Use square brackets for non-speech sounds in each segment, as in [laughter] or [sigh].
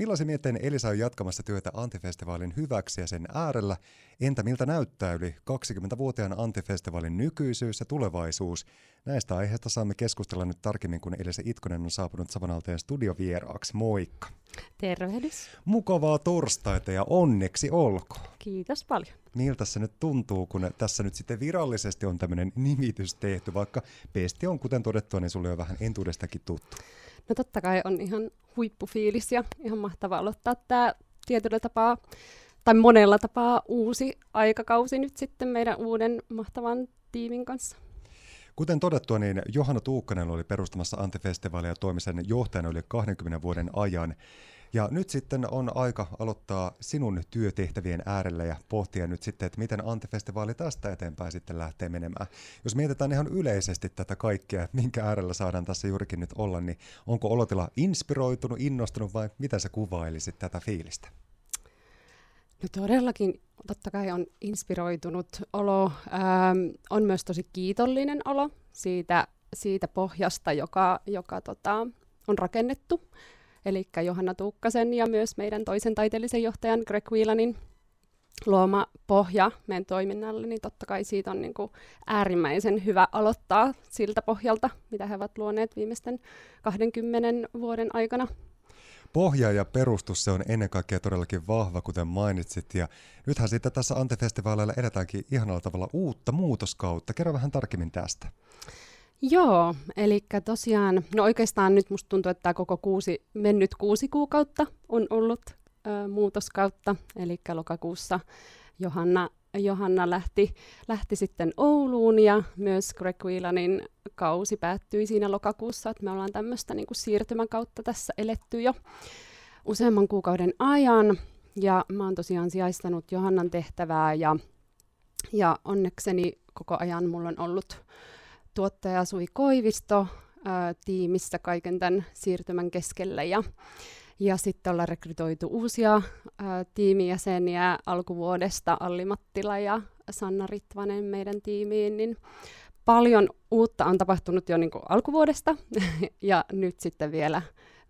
Millaisen mietteen Elisa on jatkamassa työtä Antifestivaalin hyväksi ja sen äärellä? Entä miltä näyttää yli 20-vuotiaan Antifestivaalin nykyisyys ja tulevaisuus? Näistä aiheista saamme keskustella nyt tarkemmin, kun Elisa Itkonen on saapunut Savanalteen studiovieraaksi. Moikka! Tervehdys! Mukavaa torstaita ja onneksi olkoon! Kiitos paljon! Miltä se nyt tuntuu, kun tässä nyt sitten virallisesti on tämmöinen nimitys tehty, vaikka Pesti on, kuten todettua, niin sulle on vähän entuudestakin tuttu. No totta kai on ihan huippufiilis ja ihan mahtava aloittaa tämä tietyllä tapaa tai monella tapaa uusi aikakausi nyt sitten meidän uuden mahtavan tiimin kanssa. Kuten todettua, niin Johanna Tuukkanen oli perustamassa Antifestivaalia ja toimi sen johtajana yli 20 vuoden ajan. Ja nyt sitten on aika aloittaa sinun työtehtävien äärellä ja pohtia nyt sitten, että miten Antifestivaali tästä eteenpäin sitten lähtee menemään. Jos mietitään ihan yleisesti tätä kaikkea, minkä äärellä saadaan tässä juurikin nyt olla, niin onko olotila inspiroitunut, innostunut vai mitä sä kuvailisit tätä fiilistä? No todellakin totta kai on inspiroitunut olo. Ähm, on myös tosi kiitollinen olo siitä, siitä pohjasta, joka, joka tota, on rakennettu eli Johanna Tuukkasen ja myös meidän toisen taiteellisen johtajan Greg Wheelanin luoma pohja meidän toiminnalle, niin totta kai siitä on niin kuin äärimmäisen hyvä aloittaa siltä pohjalta, mitä he ovat luoneet viimeisten 20 vuoden aikana. Pohja ja perustus se on ennen kaikkea todellakin vahva, kuten mainitsit. Ja nythän sitten tässä Antifestivaaleilla edetäänkin ihanalla tavalla uutta muutoskautta. Kerro vähän tarkemmin tästä. Joo, eli tosiaan, no oikeastaan nyt musta tuntuu, että tämä koko kuusi, mennyt kuusi kuukautta on ollut ö, muutoskautta, eli lokakuussa Johanna, Johanna lähti, lähti sitten Ouluun ja myös Greg Wheelanin kausi päättyi siinä lokakuussa, että me ollaan tämmöistä niin siirtymän kautta tässä eletty jo useamman kuukauden ajan. Ja mä oon tosiaan sijaistanut Johannan tehtävää ja, ja onnekseni koko ajan mulla on ollut tuottaja Sui Koivisto ää, tiimissä kaiken tämän siirtymän keskellä. Ja, ja sitten ollaan rekrytoitu uusia ää, tiimijäseniä alkuvuodesta, Alli Mattila ja Sanna Ritvanen meidän tiimiin, niin paljon uutta on tapahtunut jo niin alkuvuodesta, [laughs] ja nyt sitten vielä,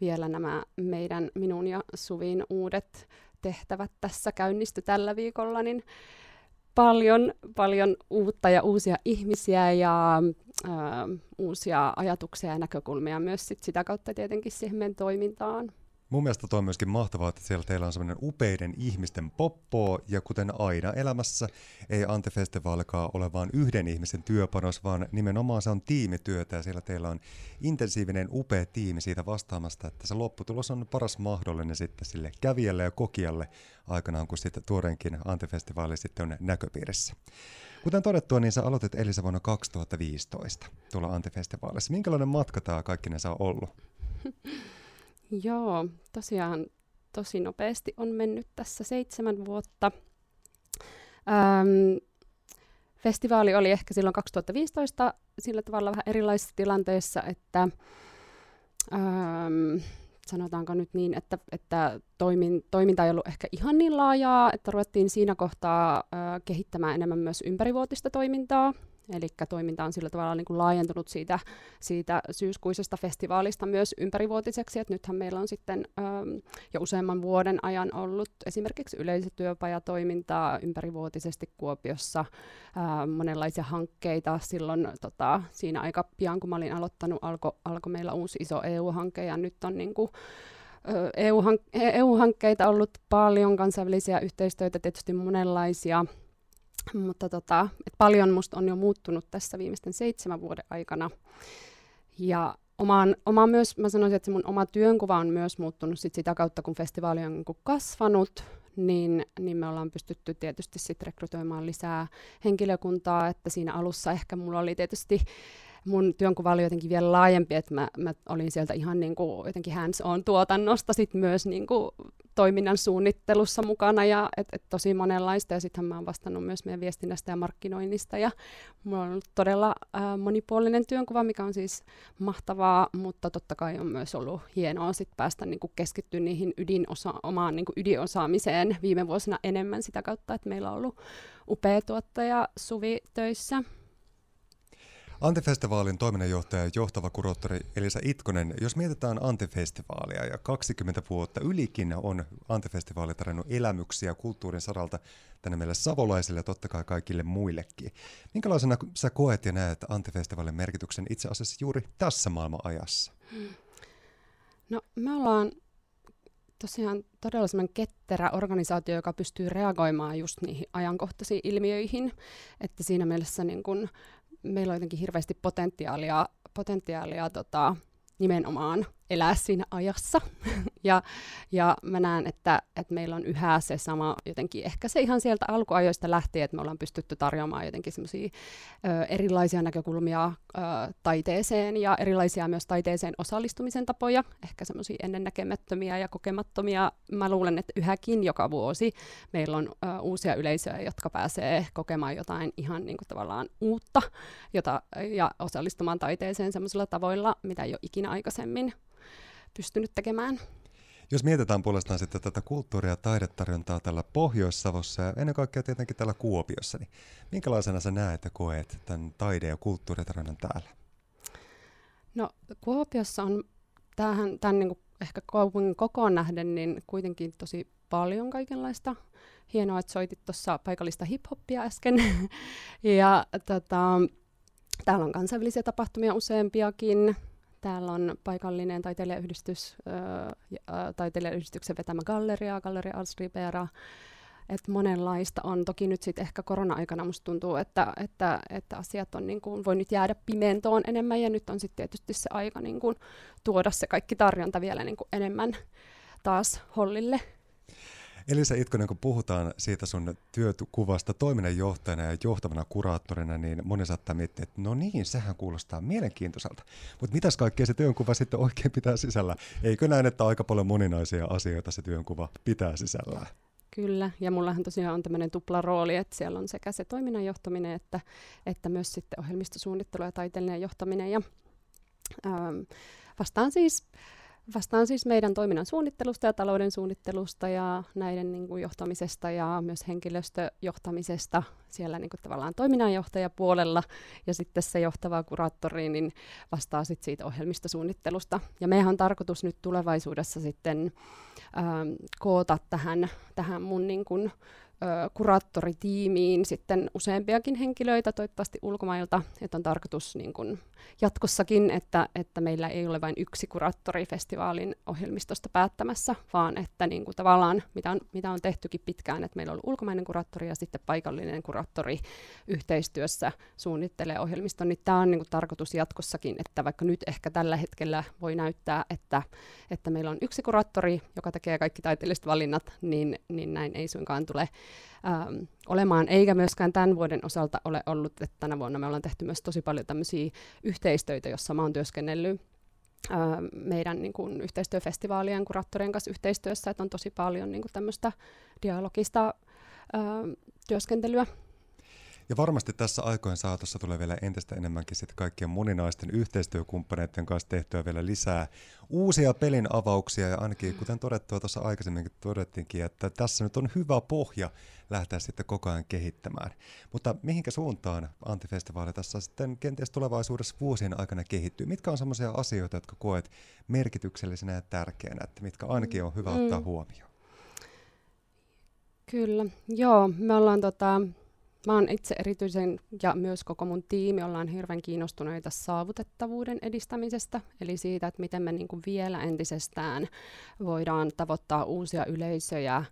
vielä nämä meidän, minun ja Suvin uudet tehtävät tässä käynnisty tällä viikolla, niin paljon, paljon uutta ja uusia ihmisiä ja äh, uusia ajatuksia ja näkökulmia myös sit sitä kautta tietenkin siihen meidän toimintaan. Mun mielestä toi on myöskin mahtavaa, että siellä teillä on semmoinen upeiden ihmisten poppo, ja kuten aina elämässä, ei Antefestivaalikaan ole vain yhden ihmisen työpanos, vaan nimenomaan se on tiimityötä, ja siellä teillä on intensiivinen, upea tiimi siitä vastaamasta, että se lopputulos on paras mahdollinen sitten sille kävijälle ja kokijalle aikanaan, kun sitten tuoreenkin Antefestivaali sitten on näköpiirissä. Kuten todettua, niin sä aloitit Elisa vuonna 2015 tuolla Antifestivaalissa. Minkälainen matka tämä kaikki on ollut? [laughs] Joo, tosiaan tosi nopeasti on mennyt tässä seitsemän vuotta. Ähm, festivaali oli ehkä silloin 2015 sillä tavalla vähän erilaisessa tilanteessa, että ähm, sanotaanko nyt niin, että, että toimin, toiminta ei ollut ehkä ihan niin laajaa, että ruvettiin siinä kohtaa äh, kehittämään enemmän myös ympärivuotista toimintaa, Eli toiminta on sillä tavalla niin kuin laajentunut siitä, siitä syyskuisesta festivaalista myös ympärivuotiseksi, että nythän meillä on sitten ähm, jo useamman vuoden ajan ollut esimerkiksi yleisötyöpajatoimintaa ympärivuotisesti Kuopiossa, äh, monenlaisia hankkeita. Silloin tota, siinä aika pian, kun mä olin aloittanut, alkoi alko meillä uusi iso EU-hanke, ja nyt on niin kuin, EU-hankkeita ollut paljon, kansainvälisiä yhteistyötä tietysti monenlaisia, mutta tota, et paljon musta on jo muuttunut tässä viimeisten seitsemän vuoden aikana. Ja omaan, oma myös, mä sanoisin, että se mun oma työnkuva on myös muuttunut sit sitä kautta, kun festivaali on niin kasvanut, niin, niin me ollaan pystytty tietysti sit rekrytoimaan lisää henkilökuntaa, että siinä alussa ehkä mulla oli tietysti mun työnkuva oli jotenkin vielä laajempi, että mä, mä olin sieltä ihan niin kuin jotenkin hands-on tuotannosta sit myös niin kuin toiminnan suunnittelussa mukana ja et, et tosi monenlaista ja sitten mä oon vastannut myös meidän viestinnästä ja markkinoinnista ja mulla on ollut todella äh, monipuolinen työnkuva, mikä on siis mahtavaa, mutta totta kai on myös ollut hienoa sit päästä niin kuin keskittyä niihin ydinosa, omaan niin kuin ydinosaamiseen viime vuosina enemmän sitä kautta, että meillä on ollut upea tuottaja Suvi töissä. Antifestivaalin toiminnanjohtaja ja johtava kuraattori Elisa Itkonen, jos mietitään Antifestivaalia ja 20 vuotta ylikin on Antifestivaali tarjonnut elämyksiä kulttuurin saralta tänne meille savolaisille ja totta kai kaikille muillekin. Minkälaisena sä koet ja näet Antifestivaalin merkityksen itse asiassa juuri tässä maailman ajassa? No me ollaan tosiaan todella sellainen ketterä organisaatio, joka pystyy reagoimaan just niihin ajankohtaisiin ilmiöihin. Että siinä mielessä niin kun, meillä on jotenkin hirveästi potentiaalia, potentiaalia tota, nimenomaan elää siinä ajassa. [laughs] ja, ja mä näen, että, että meillä on yhä se sama jotenkin, ehkä se ihan sieltä alkuajoista lähtien, että me ollaan pystytty tarjoamaan jotenkin semmoisia erilaisia näkökulmia ö, taiteeseen ja erilaisia myös taiteeseen osallistumisen tapoja, ehkä semmoisia ennennäkemättömiä ja kokemattomia. Mä luulen, että yhäkin joka vuosi meillä on ö, uusia yleisöjä, jotka pääsee kokemaan jotain ihan niin kuin tavallaan uutta jota, ja osallistumaan taiteeseen semmoisilla tavoilla, mitä ei ole ikinä aikaisemmin pystynyt tekemään. Jos mietitään puolestaan sitten tätä kulttuuria ja taidetarjontaa tällä Pohjois-Savossa ja ennen kaikkea tietenkin täällä Kuopiossa, niin minkälaisena sä näet ja koet tämän taide- ja kulttuuritarjonnan täällä? No Kuopiossa on tähän, tämän niin kuin ehkä kaupungin kokoon nähden niin kuitenkin tosi paljon kaikenlaista. Hienoa, että soitit tuossa paikallista hip-hoppia äsken. [laughs] ja tota, täällä on kansainvälisiä tapahtumia useampiakin. Täällä on paikallinen taiteilijayhdistys, äh, taiteilijayhdistyksen vetämä galleria, Galleria Alstripera. Et monenlaista on. Toki nyt sitten ehkä korona-aikana musta tuntuu, että, että, että asiat on niin kuin, voi nyt jäädä pimentoon enemmän ja nyt on sitten tietysti se aika niin kuin, tuoda se kaikki tarjonta vielä niin kuin enemmän taas hollille. Elisa Itkonen, kun puhutaan siitä sun työkuvasta toiminnanjohtajana ja johtavana kuraattorina, niin moni saattaa miettiä, että no niin, sehän kuulostaa mielenkiintoiselta. Mutta mitäs kaikkea se työnkuva sitten oikein pitää sisällä? Eikö näin, että aika paljon moninaisia asioita se työnkuva pitää sisällä? Kyllä, ja mullahan tosiaan on tämmöinen tupla rooli, että siellä on sekä se toiminnan johtaminen että, että myös sitten ohjelmistosuunnittelu ja taiteellinen johtaminen. Ja, ähm, vastaan siis Vastaan siis meidän toiminnan suunnittelusta ja talouden suunnittelusta ja näiden niin kuin, johtamisesta ja myös henkilöstöjohtamisesta siellä niin kuin, tavallaan toiminnanjohtajapuolella. Ja sitten se johtava kuraattori niin vastaa sit siitä ohjelmistosuunnittelusta. Ja meidän on tarkoitus nyt tulevaisuudessa sitten ähm, koota tähän, tähän mun niin kuin, kuraattoritiimiin sitten useampiakin henkilöitä, toivottavasti ulkomailta, että on tarkoitus niin kun jatkossakin, että, että meillä ei ole vain yksi kuraattori festivaalin ohjelmistosta päättämässä, vaan että niin kuin tavallaan, mitä on, mitä on tehtykin pitkään, että meillä on ollut ulkomainen kuraattori ja sitten paikallinen kuraattori yhteistyössä suunnittelee ohjelmiston, niin tämä on niin kuin tarkoitus jatkossakin, että vaikka nyt ehkä tällä hetkellä voi näyttää, että, että meillä on yksi kuraattori, joka tekee kaikki taiteelliset valinnat, niin, niin näin ei suinkaan tule ähm, olemaan, eikä myöskään tämän vuoden osalta ole ollut, että tänä vuonna me ollaan tehty myös tosi paljon tämmöisiä yhteistöitä, jossa mä oon työskennellyt äh, meidän niin kuin, yhteistyöfestivaalien kuraattorien kanssa yhteistyössä, että on tosi paljon niin kuin, tämmöistä dialogista äh, työskentelyä ja varmasti tässä aikojen saatossa tulee vielä entistä enemmänkin sitten kaikkien moninaisten yhteistyökumppaneiden kanssa tehtyä vielä lisää uusia pelin avauksia. Ja ainakin kuten todettua tuossa aikaisemminkin todettiinkin, että tässä nyt on hyvä pohja lähteä sitten koko ajan kehittämään. Mutta mihinkä suuntaan antifestivaali tässä sitten kenties tulevaisuudessa vuosien aikana kehittyy? Mitkä on sellaisia asioita, jotka koet merkityksellisenä ja tärkeänä, että mitkä ainakin on hyvä ottaa mm. huomioon? Kyllä, joo. Me ollaan tota, Mä oon itse erityisen ja myös koko mun tiimi ollaan hirveän kiinnostuneita saavutettavuuden edistämisestä, eli siitä, että miten me niin vielä entisestään voidaan tavoittaa uusia yleisöjä,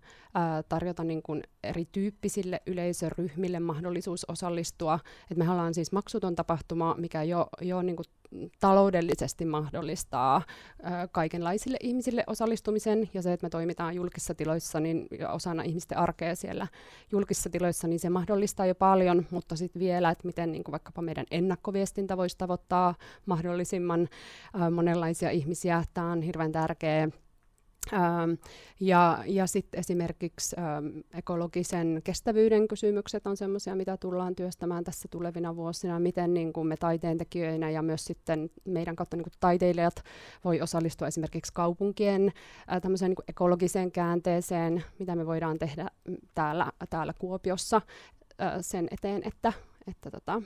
tarjota niin kuin erityyppisille yleisöryhmille mahdollisuus osallistua. Et me ollaan siis maksuton tapahtuma, mikä jo, jo niin kuin taloudellisesti mahdollistaa kaikenlaisille ihmisille osallistumisen ja se, että me toimitaan julkisissa tiloissa niin osana ihmisten arkea siellä julkisissa tiloissa, niin se mahdollistaa jo paljon, mutta sitten vielä, että miten niin kuin vaikkapa meidän ennakkoviestintä voisi tavoittaa mahdollisimman monenlaisia ihmisiä. Tämä on hirveän tärkeä ja, ja sitten esimerkiksi ähm, ekologisen kestävyyden kysymykset on sellaisia, mitä tullaan työstämään tässä tulevina vuosina, miten niin kuin me taiteentekijöinä ja myös sitten meidän kautta niin kuin taiteilijat voi osallistua esimerkiksi kaupunkien äh, tämmöiseen niin kuin ekologiseen käänteeseen, mitä me voidaan tehdä täällä, täällä Kuopiossa äh, sen eteen, että, että tota,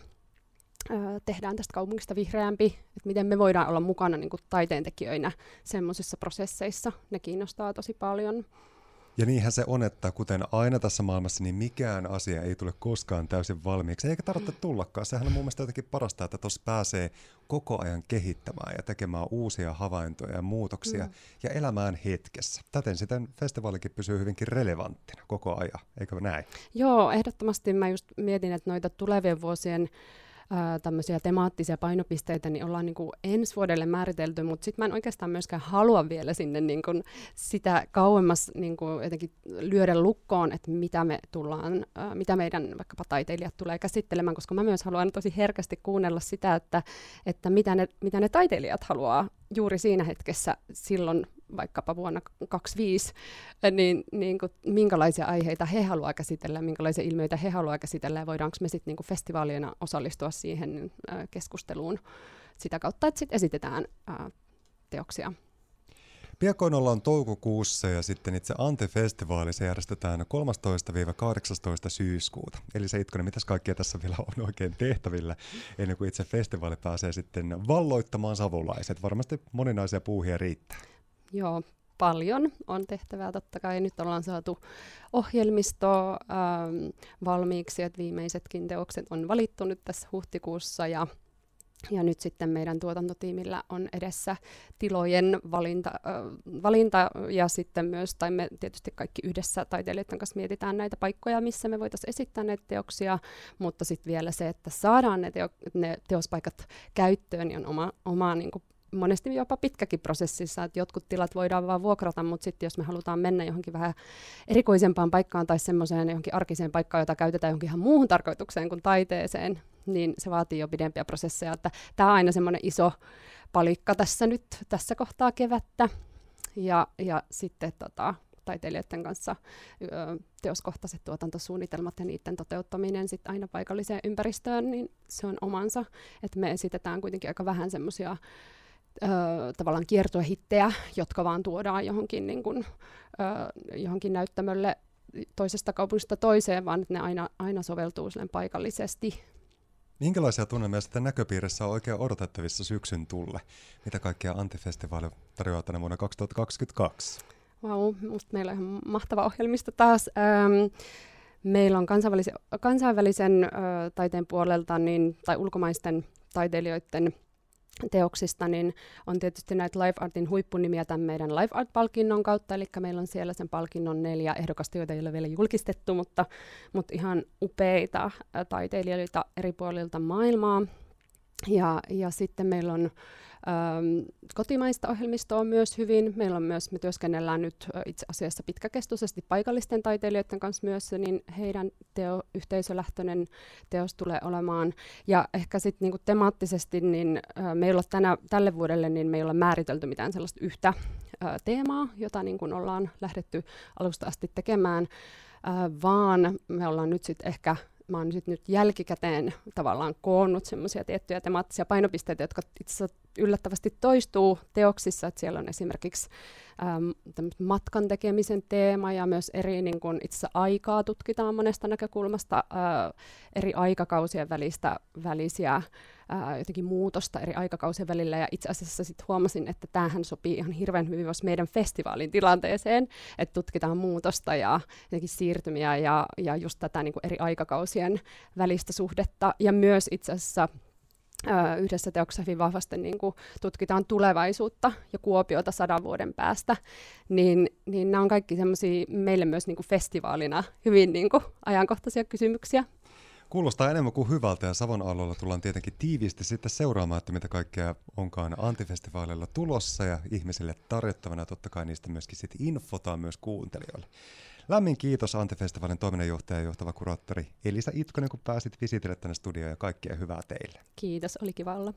tehdään tästä kaupungista vihreämpi, että miten me voidaan olla mukana niin kuin taiteentekijöinä semmoisissa prosesseissa. Ne kiinnostaa tosi paljon. Ja niinhän se on, että kuten aina tässä maailmassa, niin mikään asia ei tule koskaan täysin valmiiksi, eikä tarvitse tullakaan. Sehän on mun mielestä jotenkin parasta, että tuossa pääsee koko ajan kehittämään ja tekemään uusia havaintoja ja muutoksia mm. ja elämään hetkessä. Täten sitten festivaalikin pysyy hyvinkin relevanttina koko ajan, eikö näin? Joo, ehdottomasti mä just mietin, että noita tulevien vuosien tämmöisiä temaattisia painopisteitä, niin ollaan niin kuin ensi vuodelle määritelty, mutta sitten mä en oikeastaan myöskään halua vielä sinne niin kuin sitä kauemmas niin kuin jotenkin lyödä lukkoon, että mitä me tullaan, ää, mitä meidän vaikkapa taiteilijat tulee käsittelemään, koska mä myös haluan tosi herkästi kuunnella sitä, että, että mitä, ne, mitä ne taiteilijat haluaa juuri siinä hetkessä silloin vaikkapa vuonna 2025, niin, niin kuin, minkälaisia aiheita he haluavat käsitellä, minkälaisia ilmiöitä he haluavat käsitellä ja voidaanko me sitten niin festivaalina osallistua siihen äh, keskusteluun sitä kautta, että sitten esitetään äh, teoksia. Piakoin ollaan toukokuussa ja sitten itse Ante-festivaali se järjestetään 13-18 syyskuuta. Eli se Itkonen, mitäs kaikkea tässä vielä on oikein tehtävillä ennen kuin itse festivaali pääsee sitten valloittamaan savulaiset. Varmasti moninaisia puuhia riittää. Joo, paljon on tehtävää. Totta kai nyt ollaan saatu ohjelmistoa ähm, valmiiksi, että viimeisetkin teokset on valittu nyt tässä huhtikuussa ja ja nyt sitten meidän tuotantotiimillä on edessä tilojen valinta, äh, valinta ja sitten myös, tai me tietysti kaikki yhdessä taiteilijoiden kanssa mietitään näitä paikkoja, missä me voitaisiin esittää näitä teoksia, mutta sitten vielä se, että saadaan ne, teo, ne teospaikat käyttöön, niin on oma, oma niin kuin monesti jopa pitkäkin prosessissa, että jotkut tilat voidaan vaan vuokrata, mutta sitten jos me halutaan mennä johonkin vähän erikoisempaan paikkaan tai semmoiseen johonkin arkiseen paikkaan, jota käytetään johonkin ihan muuhun tarkoitukseen kuin taiteeseen, niin se vaatii jo pidempiä prosesseja. Tämä on aina semmoinen iso palikka tässä nyt, tässä kohtaa kevättä. Ja, ja sitten tota, taiteilijoiden kanssa teoskohtaiset tuotantosuunnitelmat ja niiden toteuttaminen sitten aina paikalliseen ympäristöön, niin se on omansa. Että me esitetään kuitenkin aika vähän semmoisia ö, tavallaan kiertohittejä, jotka vaan tuodaan johonkin, niin kun, ö, johonkin näyttämölle toisesta kaupungista toiseen, vaan että ne aina, aina soveltuu paikallisesti. Minkälaisia tunnelmia sitten näköpiirissä on oikein odotettavissa syksyn tulle? Mitä kaikkia Antifestivaali tarjoaa tänä vuonna 2022? Vau, wow, musta meillä on ihan mahtava ohjelmisto taas. Ähm, meillä on kansainvälisen, kansainvälisen äh, taiteen puolelta niin, tai ulkomaisten taiteilijoiden teoksista, niin on tietysti näitä Live Artin huippunimiä tämän meidän Live Art-palkinnon kautta, eli meillä on siellä sen palkinnon neljä ehdokasta, joita ei ole vielä julkistettu, mutta, mutta ihan upeita taiteilijoita eri puolilta maailmaa. Ja, ja sitten meillä on kotimaista ohjelmistoa on myös hyvin. Meillä on myös, me työskennellään nyt itse asiassa pitkäkestoisesti paikallisten taiteilijoiden kanssa myös, niin heidän teo, yhteisölähtöinen teos tulee olemaan. Ja ehkä sitten niinku temaattisesti, niin me ei olla tänä, tälle vuodelle, niin me ei olla määritelty mitään sellaista yhtä teemaa, jota niin kuin ollaan lähdetty alusta asti tekemään, vaan me ollaan nyt sitten ehkä mä oon sit nyt jälkikäteen tavallaan koonnut semmoisia tiettyjä temaattisia painopisteitä, jotka itse asiassa yllättävästi toistuu teoksissa, että siellä on esimerkiksi äm, matkan tekemisen teema ja myös eri niin kun itse aikaa tutkitaan monesta näkökulmasta, ää, eri aikakausien välistä, välisiä ää, jotenkin muutosta eri aikakausien välillä. Ja itse asiassa sitten huomasin, että tämähän sopii ihan hirveän hyvin myös meidän festivaalin tilanteeseen, että tutkitaan muutosta ja jotenkin siirtymiä ja, ja just tätä niin eri aikakausien välistä suhdetta. Ja myös itse asiassa yhdessä teoksessa hyvin vahvasti niin kuin tutkitaan tulevaisuutta ja Kuopiota sadan vuoden päästä, niin, niin nämä on kaikki semmoisia meille myös niin kuin festivaalina hyvin niin kuin ajankohtaisia kysymyksiä. Kuulostaa enemmän kuin hyvältä ja Savon alueella tullaan tietenkin tiiviisti sitten seuraamaan, että mitä kaikkea onkaan antifestivaaleilla tulossa ja ihmisille tarjottavana. Totta kai niistä myöskin sitten infotaan myös kuuntelijoille. Lämmin kiitos Antifestivaalin toiminnanjohtaja ja johtava kuraattori Elisa Itkonen, kun pääsit visitille tänne studioon ja kaikkea hyvää teille. Kiitos, oli kiva olla.